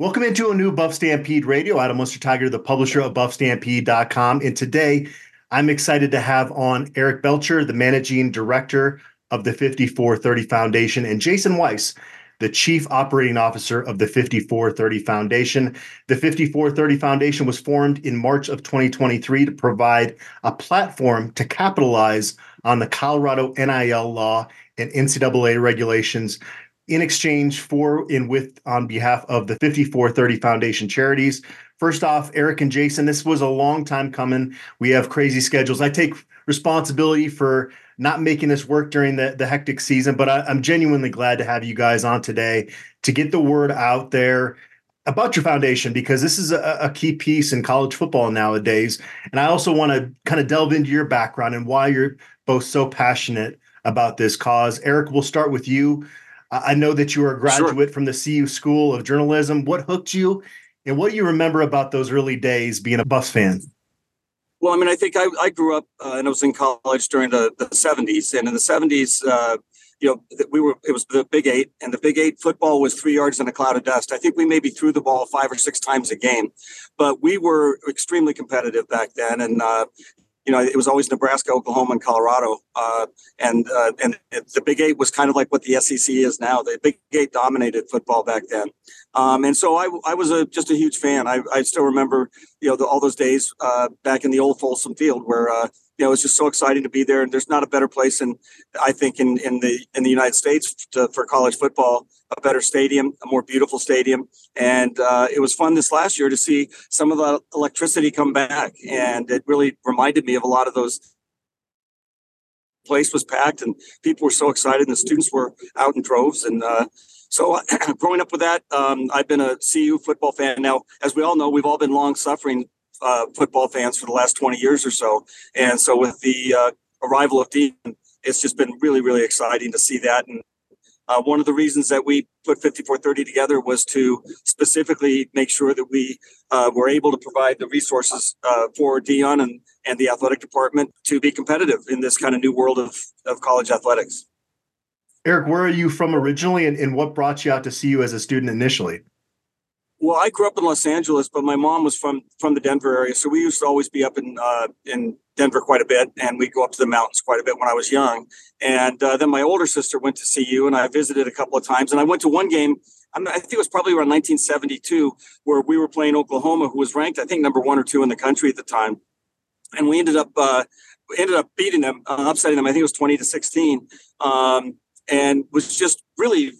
Welcome into a new Buff Stampede Radio. Adam Munsterteiger, the publisher of BuffStampede.com. And today I'm excited to have on Eric Belcher, the managing director of the 5430 Foundation, and Jason Weiss, the chief operating officer of the 5430 Foundation. The 5430 Foundation was formed in March of 2023 to provide a platform to capitalize on the Colorado NIL law and NCAA regulations in exchange for and with on behalf of the 5430 Foundation charities. First off, Eric and Jason, this was a long time coming. We have crazy schedules. I take responsibility for not making this work during the, the hectic season, but I, am genuinely glad to have you guys on today to get the word out there about your foundation because this is a, a key piece in college football nowadays. And I also want to kind of delve into your background and why you're both so passionate about this cause. Eric, we'll start with you. I know that you were a graduate sure. from the CU School of Journalism. What hooked you, and what do you remember about those early days being a Buffs fan? Well, I mean, I think I, I grew up uh, and I was in college during the, the 70s. And in the 70s, uh, you know, we were, it was the Big Eight, and the Big Eight football was three yards in a cloud of dust. I think we maybe threw the ball five or six times a game, but we were extremely competitive back then. And, uh, you know, it was always Nebraska, Oklahoma, and Colorado. Uh, and uh, and the Big Eight was kind of like what the SEC is now. The Big Eight dominated football back then. Um, and so I, I was a, just a huge fan. I, I still remember, you know, the, all those days uh, back in the old Folsom Field where, uh, you know, it's just so exciting to be there. And there's not a better place, in I think, in, in the in the United States to, for college football a better stadium, a more beautiful stadium. And uh, it was fun this last year to see some of the electricity come back. And it really reminded me of a lot of those. Place was packed and people were so excited, and the students were out in droves. And uh, so, growing up with that, um, I've been a CU football fan. Now, as we all know, we've all been long suffering uh, football fans for the last 20 years or so. And so, with the uh, arrival of Deion, it's just been really, really exciting to see that. And uh, one of the reasons that we put 5430 together was to specifically make sure that we uh, were able to provide the resources uh, for Deion and, and the athletic department to be competitive in this kind of new world of, of college athletics. Eric, where are you from originally and, and what brought you out to CU as a student initially? Well, I grew up in Los Angeles, but my mom was from from the Denver area, so we used to always be up in uh, in Denver quite a bit, and we'd go up to the mountains quite a bit when I was young. And uh, then my older sister went to CU, and I visited a couple of times. And I went to one game. I think it was probably around 1972, where we were playing Oklahoma, who was ranked, I think, number one or two in the country at the time. And we ended up uh, ended up beating them, uh, upsetting them. I think it was 20 to 16. Um, and was just really,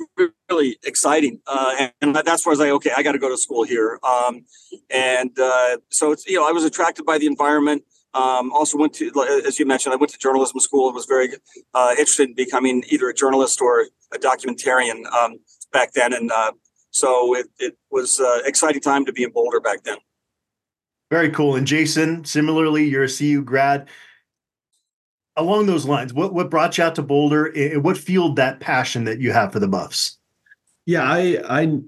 really exciting. Uh, and that's where I was like, okay, I got to go to school here. Um, and uh, so it's, you know, I was attracted by the environment. Um, also went to, as you mentioned, I went to journalism school and was very uh, interested in becoming either a journalist or a documentarian um, back then. And uh, so it, it was an uh, exciting time to be in Boulder back then. Very cool. And Jason, similarly, you're a CU grad along those lines, what what brought you out to Boulder? What fueled that passion that you have for the Buffs? Yeah, I I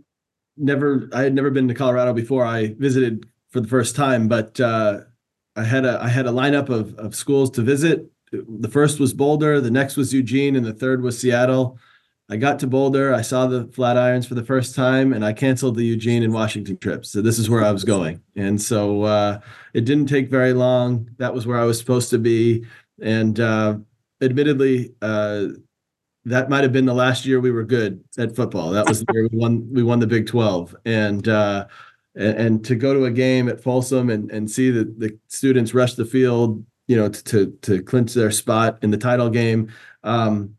never I had never been to Colorado before. I visited for the first time, but uh, I had a I had a lineup of of schools to visit. The first was Boulder, the next was Eugene, and the third was Seattle. I got to Boulder, I saw the Flatirons for the first time, and I canceled the Eugene and Washington trips. So this is where I was going, and so uh, it didn't take very long. That was where I was supposed to be. And uh, admittedly, uh, that might have been the last year we were good at football. That was the year we won. We won the Big Twelve, and uh, and, and, to go to a game at Folsom and and see the the students rush the field, you know, to to, to clinch their spot in the title game. Um,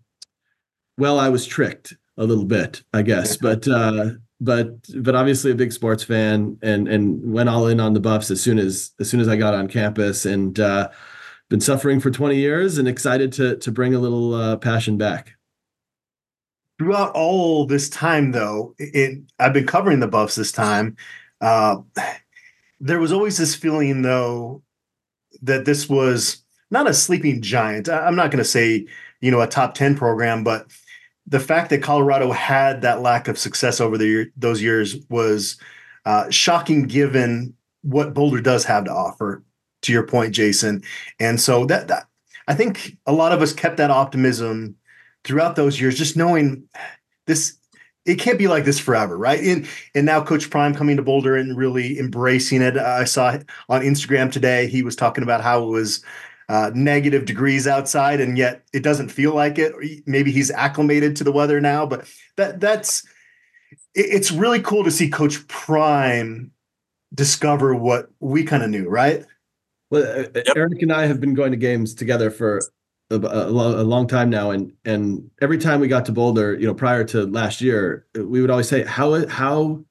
well, I was tricked a little bit, I guess, but uh, but but obviously a big sports fan, and and went all in on the Buffs as soon as as soon as I got on campus, and uh, been suffering for 20 years and excited to to bring a little uh, passion back. Throughout all this time, though, it, I've been covering the Buffs this time. Uh, there was always this feeling, though, that this was not a sleeping giant. I'm not going to say, you know, a top 10 program, but the fact that Colorado had that lack of success over the those years was uh, shocking, given what Boulder does have to offer to your point, Jason. And so that, that I think a lot of us kept that optimism throughout those years, just knowing this it can't be like this forever, right? And and now Coach Prime coming to Boulder and really embracing it. I saw on Instagram today he was talking about how it was uh, negative degrees outside, and yet it doesn't feel like it. Maybe he's acclimated to the weather now, but that that's it, it's really cool to see Coach Prime discover what we kind of knew, right? Well, uh, yep. Eric and I have been going to games together for a, a, a, long time now, and and every time we got to Boulder, you know, prior to last year, we would always say, how how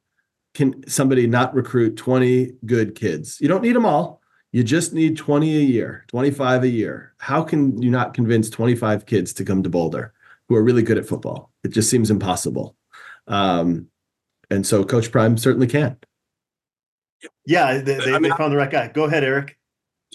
can somebody not recruit twenty good kids? You don't need them all. You just need twenty a year, twenty five a year. How can you not convince twenty five kids to come to Boulder who are really good at football? It just seems impossible. Um, and so Coach Prime certainly can. Yeah, they, they, I mean, they found the right guy. Go ahead, Eric.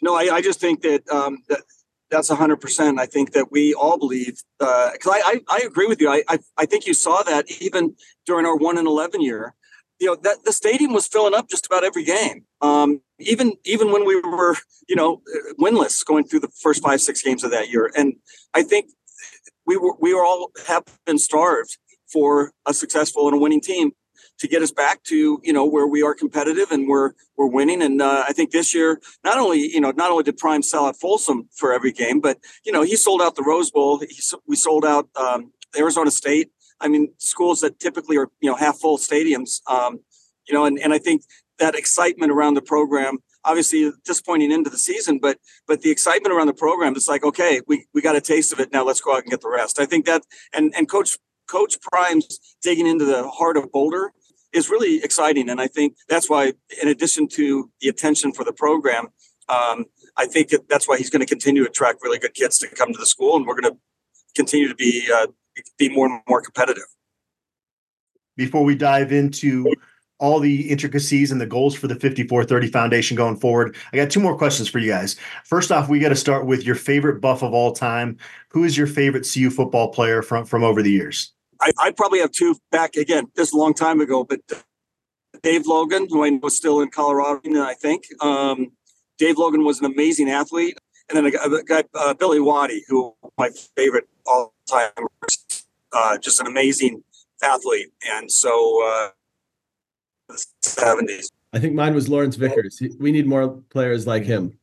No, I, I just think that um, that that's hundred percent. I think that we all believe because uh, I, I, I agree with you. I, I I think you saw that even during our one and eleven year. You know that the stadium was filling up just about every game. Um, even even when we were you know winless going through the first five six games of that year, and I think we were we were all have been starved for a successful and a winning team to get us back to you know where we are competitive and we're we're winning. And uh, I think this year, not only you know not only did Prime sell out Folsom for every game, but you know he sold out the Rose Bowl. He, we sold out um, Arizona State. I mean, schools that typically are you know half full stadiums. Um, you know, and and I think that excitement around the program obviously disappointing into the season, but but the excitement around the program, it's like, okay, we, we got a taste of it. Now let's go out and get the rest. I think that and and coach coach Prime's digging into the heart of Boulder is really exciting. And I think that's why, in addition to the attention for the program, um, I think that that's why he's going to continue to attract really good kids to come to the school, and we're going to continue to be uh, be more and more competitive. Before we dive into all the intricacies and the goals for the 5430 Foundation going forward, I got two more questions for you guys. First off, we got to start with your favorite buff of all time. Who is your favorite CU football player from from over the years? I, I probably have two back again. This a long time ago, but Dave Logan, who I know is still in Colorado, I think. Um, Dave Logan was an amazing athlete, and then a, guy uh, Billy Waddy, who my favorite all time, uh, just an amazing athlete, and so uh, the seventies. I think mine was Lawrence Vickers. We need more players like him.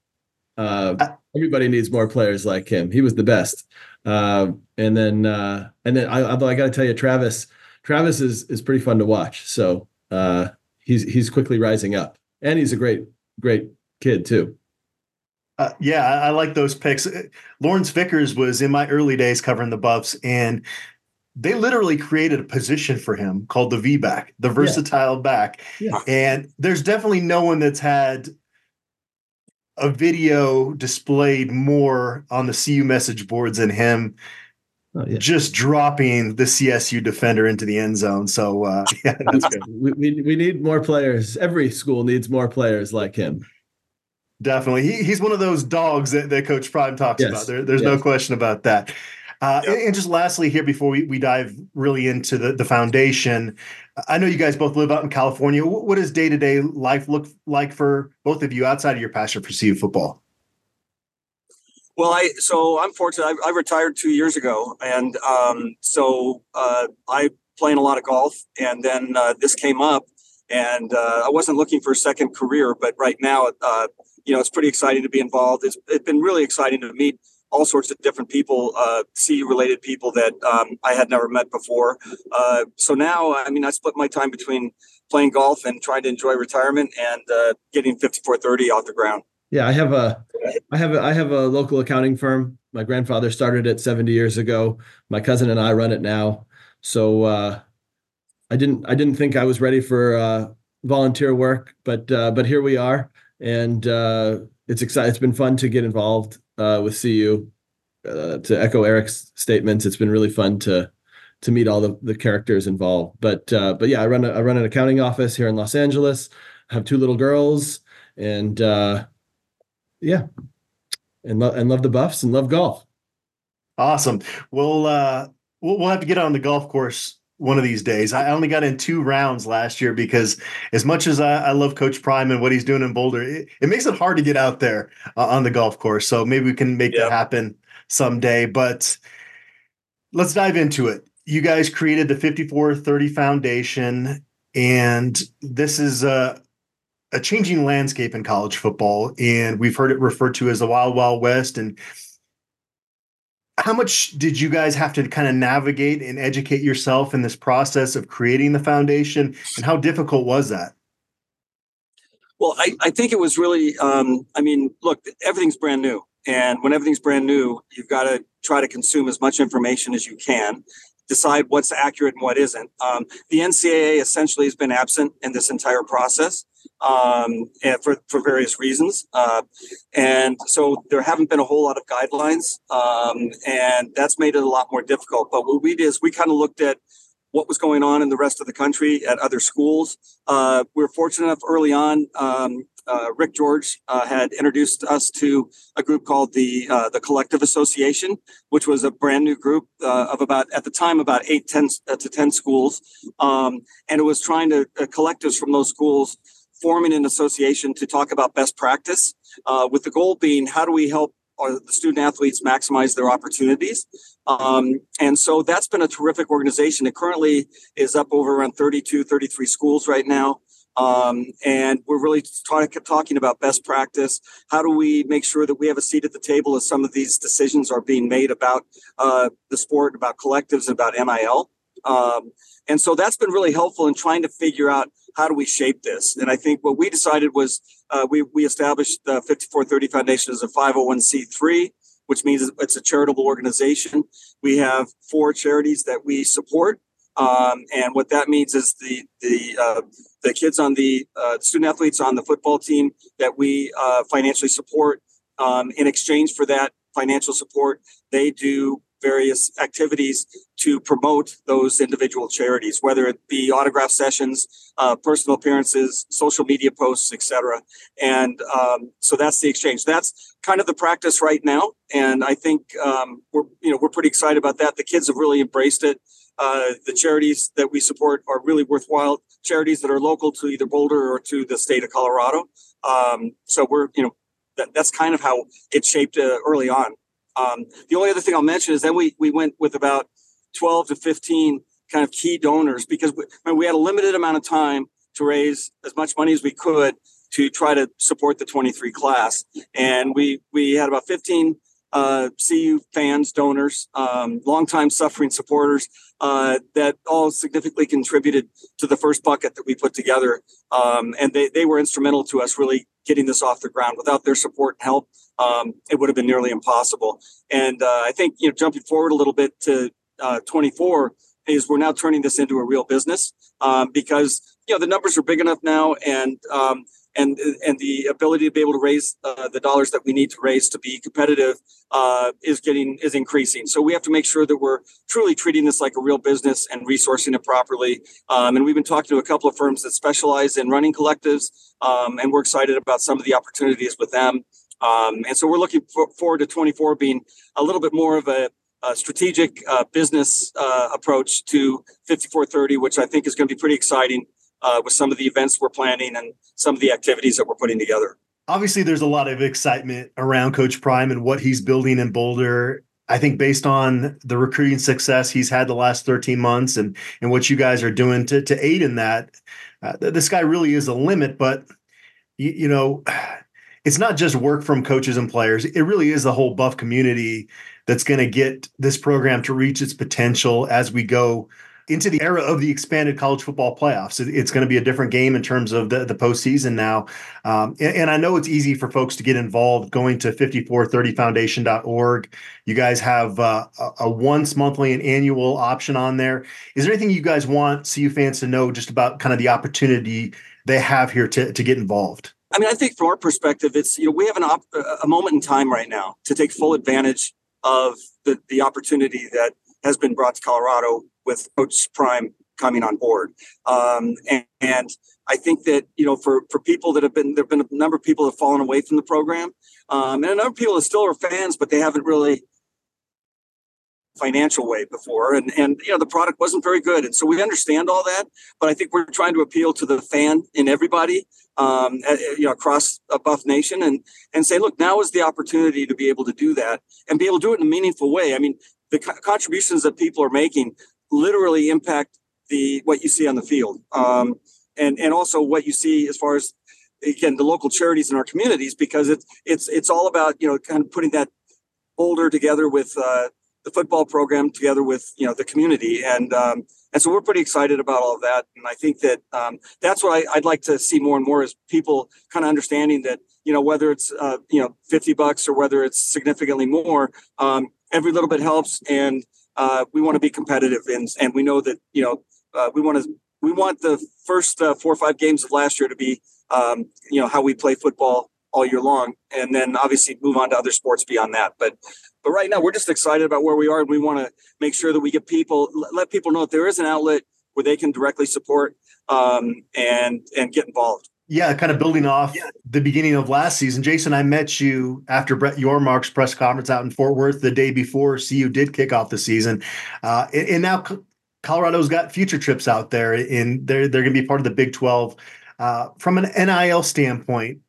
Uh, everybody needs more players like him. He was the best. Uh, and then uh, and then I, although I got to tell you, Travis Travis is is pretty fun to watch. So uh, he's he's quickly rising up, and he's a great great kid too. Uh, yeah, I, I, like those picks. Lawrence Vickers was in my early days covering the Buffs, and they literally created a position for him called the V back, the versatile yeah. back. Yeah. And there's definitely no one that's had a video displayed more on the CU message boards than him oh, yeah. just dropping the CSU defender into the end zone. So uh, yeah, that's good. we, we, we need more players. Every school needs more players like him. Definitely. He, he's one of those dogs that, that Coach Prime talks yes. about. There, there's yes. no question about that. Uh, yep. and, and, just lastly, here before we, we dive really into the, the foundation, I know you guys both live out in California. What does day to day life look like for both of you outside of your passion for CU football? Well, I so I'm fortunate. I, I retired two years ago, and um, so uh, I playing a lot of golf, and then uh, this came up, and uh, I wasn't looking for a second career, but right now, uh, you know, it's pretty exciting to be involved. It's, it's been really exciting to meet all sorts of different people, uh, CU related people that um, I had never met before. Uh, so now, I mean, I split my time between playing golf and trying to enjoy retirement and uh, getting 5430 off the ground. Yeah, I have a, I have a, I have a local accounting firm. My grandfather started it 70 years ago. My cousin and I run it now. So uh, I didn't, I didn't think I was ready for uh, volunteer work, but uh, but here we are, and uh, it's exciting. It's been fun to get involved uh, with CU. Uh, to echo Eric's statements, it's been really fun to to meet all the, the characters involved. But uh, but yeah, I run a, I run an accounting office here in Los Angeles. Have two little girls, and uh, yeah, and love and love the Buffs and love golf. Awesome. We'll uh, we'll we'll have to get on the golf course one of these days. I only got in two rounds last year because, as much as I, I love Coach Prime and what he's doing in Boulder, it, it makes it hard to get out there uh, on the golf course. So maybe we can make yep. that happen someday. But let's dive into it. you guys created the 5430 Foundation, and this is a, a changing landscape in college football. And we've heard it referred to as the Wild Wild West. And how much did you guys have to kind of navigate and educate yourself in this process of creating the foundation? And how difficult was that? Well, I, I think it was really, um, I mean, look, everything's brand new. And when everything's brand new, you've got to try to consume as much information as you can decide what's accurate and what isn't. Um, the NCAA essentially has been absent in this entire process um, and for, for various reasons. Uh, and so there haven't been a whole lot of guidelines, um, and that's made it a lot more difficult. But what we did is we kind of looked at what was going on in the rest of the country at other schools. Uh, we were fortunate enough early on um, uh, Rick George uh, had introduced us to a group called the uh, the Collective Association, which was a brand new group uh, of about at the time about eight to ten schools, um, and it was trying to uh, collectives from those schools forming an association to talk about best practice, with the goal being how do we help the student athletes maximize their opportunities. Um, and so that's been a terrific organization. It currently is up over around 32, 33 schools right now. Um, and we're really talk, talking about best practice. How do we make sure that we have a seat at the table as some of these decisions are being made about uh, the sport, about collectives, about NIL? Um, and so that's been really helpful in trying to figure out how do we shape this. And I think what we decided was uh, we, we established the 5430 Foundation as a 501c3 which means it's a charitable organization. We have four charities that we support. Um, and what that means is the the uh, the kids on the uh, student athletes on the football team that we uh, financially support. Um, in exchange for that financial support, they do various activities to promote those individual charities, whether it be autograph sessions, uh, personal appearances, social media posts, etc. And um, so that's the exchange. That's kind of the practice right now, and I think um, we're you know we're pretty excited about that. The kids have really embraced it. Uh, the charities that we support are really worthwhile charities that are local to either Boulder or to the state of Colorado. Um, so we're, you know, that, that's kind of how it shaped uh, early on. Um, the only other thing I'll mention is then we we went with about 12 to 15 kind of key donors because we, we had a limited amount of time to raise as much money as we could to try to support the 23 class, and we we had about 15 uh, CU fans, donors, um, longtime suffering supporters uh, that all significantly contributed to the first bucket that we put together. Um, and they, they were instrumental to us really getting this off the ground. Without their support and help, um, it would have been nearly impossible. And uh, I think, you know, jumping forward a little bit to uh, 24 is we're now turning this into a real business um, because, you know, the numbers are big enough now and um, and and the ability to be able to raise uh, the dollars that we need to raise to be competitive uh, is getting is increasing. So we have to make sure that we're truly treating this like a real business and resourcing it properly. Um, and we've been talking to a couple of firms that specialize in running collectives, um, and we're excited about some of the opportunities with them. Um, and so we're looking for, forward to 24 being a little bit more of a, strategic uh, business uh, approach to 5430, which I think is going to be pretty exciting uh, with some of the events we're planning and some of the activities that we're putting together. Obviously, there's a lot of excitement around Coach Prime and what he's building in Boulder. I think based on the recruiting success he's had the last 13 months and and what you guys are doing to to aid in that, uh, the sky really is a limit. But you know, it's not just work from coaches and players. It really is the whole Buff community that's going to get this program to reach its potential as we go into the era of the expanded college football playoffs. It's going to be a different game in terms of the, the postseason now. Um, and, and, I know it's easy for folks to get involved going to 5430foundation.org. You guys have uh, a, once monthly and annual option on there. Is there anything you guys want CU fans to know just about kind of the opportunity they have here to, to get involved? I mean, I think from our perspective, it's, you know, we have an op- a moment in time right now to take full advantage of the, the opportunity that has been brought to Colorado with Coach Prime coming on board. Um, and, and, I think that you know, for for people that have been there've been a number of people that have fallen away from the program, um, and a number of people that still are fans, but they haven't really financial way before. And and you know the product wasn't very good. And so we understand all that but i think we're trying to appeal to the fan in everybody um, you know across a buff nation and and say look now is the opportunity to be able to do that and be able to do it in a meaningful way. I mean the co- contributions that people are making literally impact the what you see on the field, um, and and also what you see as far as again the local charities in our communities because it's it's it's all about you know kind of putting that boulder together with uh, the football program together with you know the community. And um, and so we're pretty excited about all of that. And i think that um, that's what I, would like to see more and more is people kind of understanding that you know whether it's uh, you know 50 bucks or whether it's significantly more um, every little bit helps. And uh, we want to be competitive and and we know that you know uh, we want to we want the first uh, four or five games of last year to be um, you know how we play football all year long and then obviously move on to other sports beyond that. But but right now we're just excited about where we are and we want to make sure that we get people let people know that there is an outlet where they can directly support um, and and get involved yeah, kind of building off yeah. the beginning of last season. Jason, I met you after Brett Yormark's press conference out in Fort Worth the day before CU did kick off the season. Uh, and, and, now Colorado's got future trips out there, and they're, they're going to be part of the Big 12. Uh, from an NIL standpoint,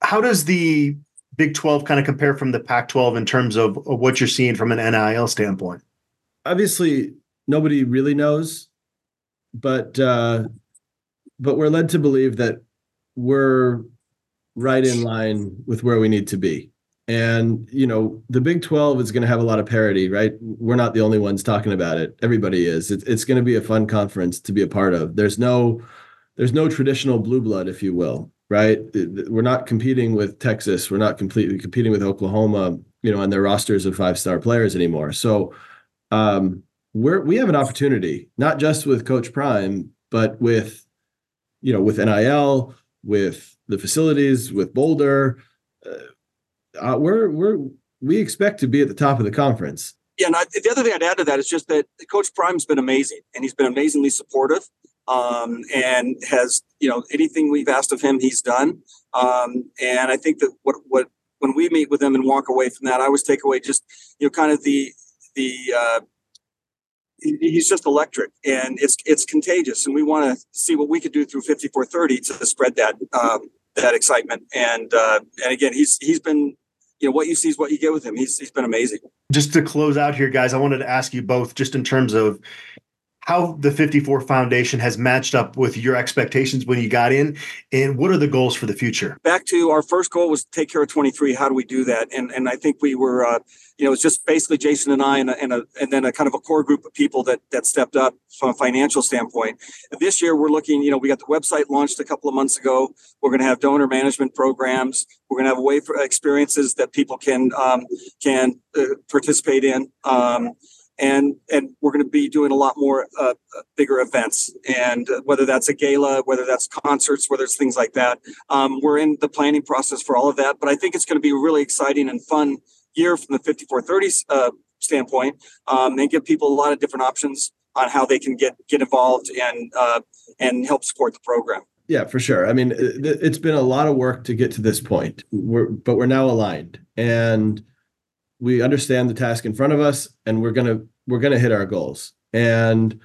how does the Big 12 kind of compare from the Pac 12 in terms of, of what you're seeing from an NIL standpoint? Obviously, nobody really knows, but uh, but we're led to believe that we're right in line with where we need to be. And you know, the Big 12 is going to have a lot of parity, right? We're not the only ones talking about it. Everybody is. It's, going to be a fun conference to be a part of. There's no there's no traditional blue blood, if you will, right? We're not competing with Texas. We're not completely competing with Oklahoma, you know, on their rosters of five star players anymore. So um, we're we have an opportunity, not just with Coach Prime, but with you know, with NIL, with the facilities, with Boulder, uh, uh, we're we're we expect to be at the top of the conference. Yeah, and I, the other thing I'd add to that is just that Coach Prime's been amazing, and he's been amazingly supportive, um, and has you know anything we've asked of him, he's done. Um, and I think that what what when we meet with him and walk away from that, I always take away just you know kind of the the uh, he's just electric and it's it's contagious and we want to see what we could do through 5430 to spread that um, that excitement. And uh, and again he's he's been you know what you see is what you get with him. He's he's been amazing. Just to close out here guys i wanted to ask you both just in terms of how the 54 Foundation has matched up with your expectations when you got in, and what are the goals for the future? Back to our first goal was take care of 23. How do we do that? And and I think we were, uh, you know, it's just basically Jason and I, and a, and, a, and then a kind of a core group of people that that stepped up from a financial standpoint. This year, we're looking. You know, we got the website launched a couple of months ago. We're going to have donor management programs. We're going to have a way for experiences that people can um, can uh, participate in. Um, and and we're going to be doing a lot more uh, bigger events. And uh, whether that's a gala whether that's concerts whether it's things like that um, we're in the planning process for all of that. But i think it's going to be a really exciting and fun year from the 5430 uh, standpoint um, and give people a lot of different options on how they can get get involved and uh, and help support the program. Yeah for sure. I mean it's been a lot of work to get to this point. We're, but we're now aligned. And we understand the task in front of us and we're gonna we're gonna hit our goals. And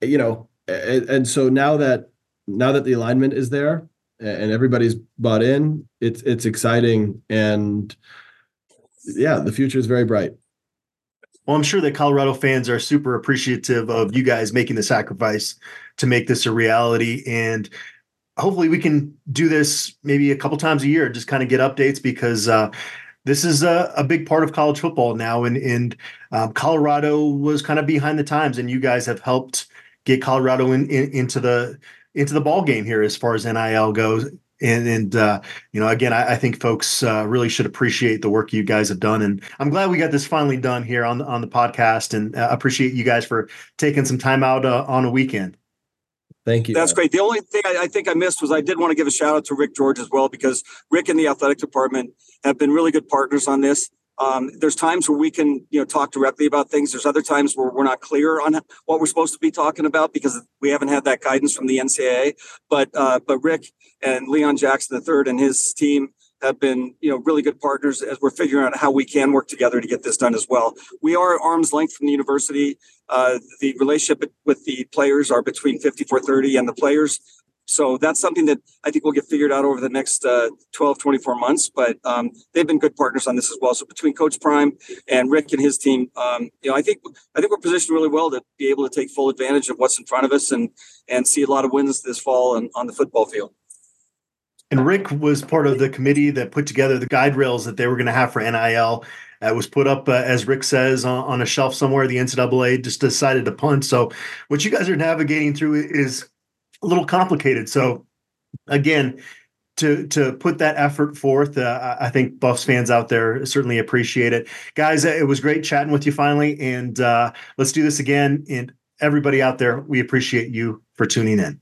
you know and, and so now that now that the alignment is there and everybody's bought in it's it's exciting and yeah the future is very bright. Well i'm sure that colorado fans are super appreciative of you guys making the sacrifice to make this a reality. And hopefully we can do this maybe a couple times a year just kind of get updates because uh, this is a, a big part of college football now, and and um, Colorado was kind of behind the times, and you guys have helped get Colorado in, in, into the into the ball game here as far as NIL goes. And and uh, you know, again, I, I think folks uh, really should appreciate the work you guys have done, and I'm glad we got this finally done here on on the podcast, and uh, appreciate you guys for taking some time out uh, on a weekend. Thank you. That's great. The only thing I, I, think I missed was I did want to give a shout out to Rick George as well because Rick and the athletic department have been really good partners on this. Um, there's times where we can, you know, talk directly about things. There's other times where we're not clear on what we're supposed to be talking about because we haven't had that guidance from the NCAA. But uh, but Rick and Leon Jackson III and his team have been you know really good partners as we're figuring out how we can work together to get this done as well. We are at arm's length from the university. Uh, the relationship with the players are between 5430 and the players. So that's something that I think will get figured out over the next uh, 12, 24 months. But um, they've been good partners on this as well. So between Coach Prime and Rick and his team, um, you know, I think I think we're positioned really well to be able to take full advantage of what's in front of us and and see a lot of wins this fall on, on the football field. And Rick was part of the committee that put together the guide rails that they were going to have for NIL. It was put up, uh, as Rick says, on, on, a shelf somewhere. The NCAA just decided to punt. So, what you guys are navigating through is a little complicated. So, again, to to put that effort forth, uh, I think Buffs fans out there certainly appreciate it, guys. It was great chatting with you finally, and uh, let's do this again. And everybody out there, we appreciate you for tuning in.